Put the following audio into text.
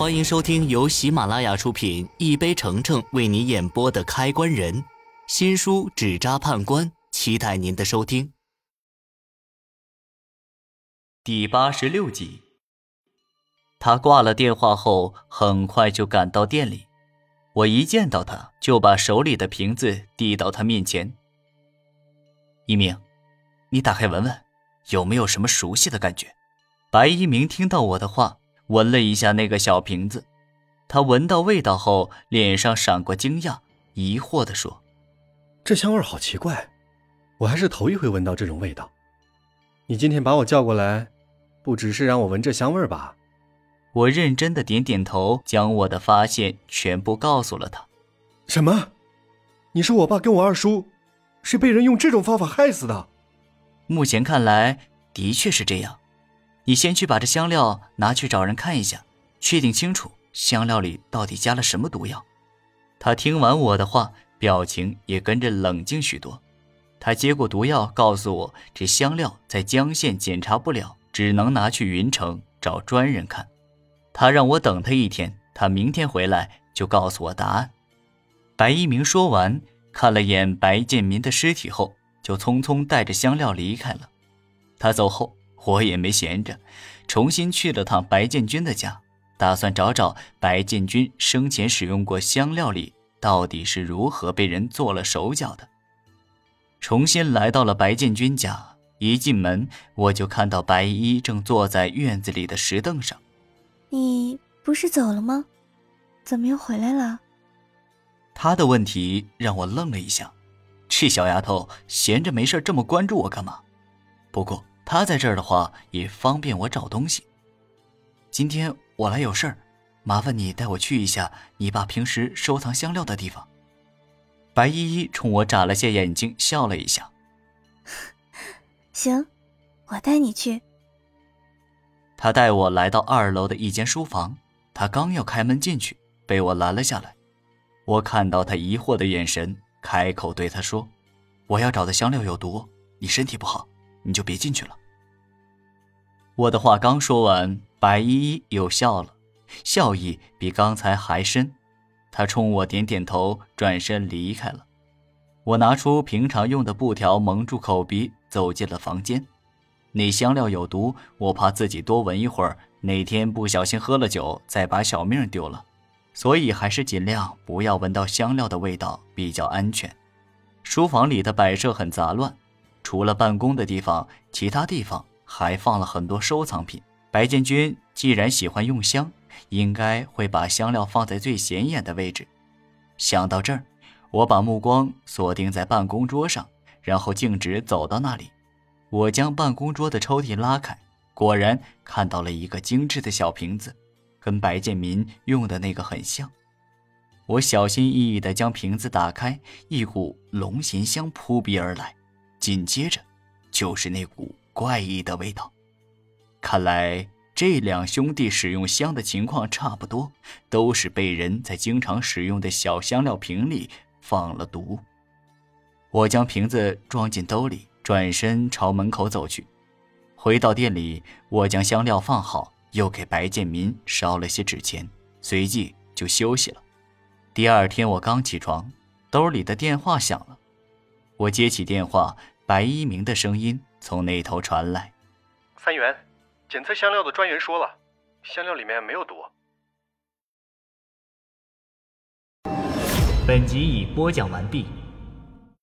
欢迎收听由喜马拉雅出品、一杯橙橙为你演播的《开关人》新书《纸扎判官》，期待您的收听。第八十六集，他挂了电话后，很快就赶到店里。我一见到他，就把手里的瓶子递到他面前。一鸣，你打开闻闻，有没有什么熟悉的感觉？白一鸣听到我的话。闻了一下那个小瓶子，他闻到味道后，脸上闪过惊讶，疑惑地说：“这香味好奇怪，我还是头一回闻到这种味道。你今天把我叫过来，不只是让我闻这香味吧？”我认真的点点头，将我的发现全部告诉了他。什么？你说我爸跟我二叔是被人用这种方法害死的？目前看来，的确是这样。你先去把这香料拿去找人看一下，确定清楚香料里到底加了什么毒药。他听完我的话，表情也跟着冷静许多。他接过毒药，告诉我这香料在江县检查不了，只能拿去云城找专人看。他让我等他一天，他明天回来就告诉我答案。白一鸣说完，看了眼白建民的尸体后，就匆匆带着香料离开了。他走后。我也没闲着，重新去了趟白建军的家，打算找找白建军生前使用过香料里到底是如何被人做了手脚的。重新来到了白建军家，一进门我就看到白依依正坐在院子里的石凳上。你不是走了吗？怎么又回来了？他的问题让我愣了一下，这小丫头闲着没事这么关注我干嘛？不过。他在这儿的话，也方便我找东西。今天我来有事儿，麻烦你带我去一下你爸平时收藏香料的地方。白依依冲我眨了下眼睛，笑了一下。行，我带你去。他带我来到二楼的一间书房，他刚要开门进去，被我拦了下来。我看到他疑惑的眼神，开口对他说：“我要找的香料有毒，你身体不好，你就别进去了。”我的话刚说完，白依依又笑了，笑意比刚才还深。她冲我点点头，转身离开了。我拿出平常用的布条蒙住口鼻，走进了房间。那香料有毒，我怕自己多闻一会儿，哪天不小心喝了酒，再把小命丢了，所以还是尽量不要闻到香料的味道比较安全。书房里的摆设很杂乱，除了办公的地方，其他地方。还放了很多收藏品。白建军既然喜欢用香，应该会把香料放在最显眼的位置。想到这儿，我把目光锁定在办公桌上，然后径直走到那里。我将办公桌的抽屉拉开，果然看到了一个精致的小瓶子，跟白建民用的那个很像。我小心翼翼地将瓶子打开，一股龙涎香扑鼻而来，紧接着就是那股。怪异的味道，看来这两兄弟使用香的情况差不多，都是被人在经常使用的小香料瓶里放了毒。我将瓶子装进兜里，转身朝门口走去。回到店里，我将香料放好，又给白建民烧了些纸钱，随即就休息了。第二天我刚起床，兜里的电话响了，我接起电话，白一鸣的声音。从那头传来，三元，检测香料的专员说了，香料里面没有毒。本集已播讲完毕。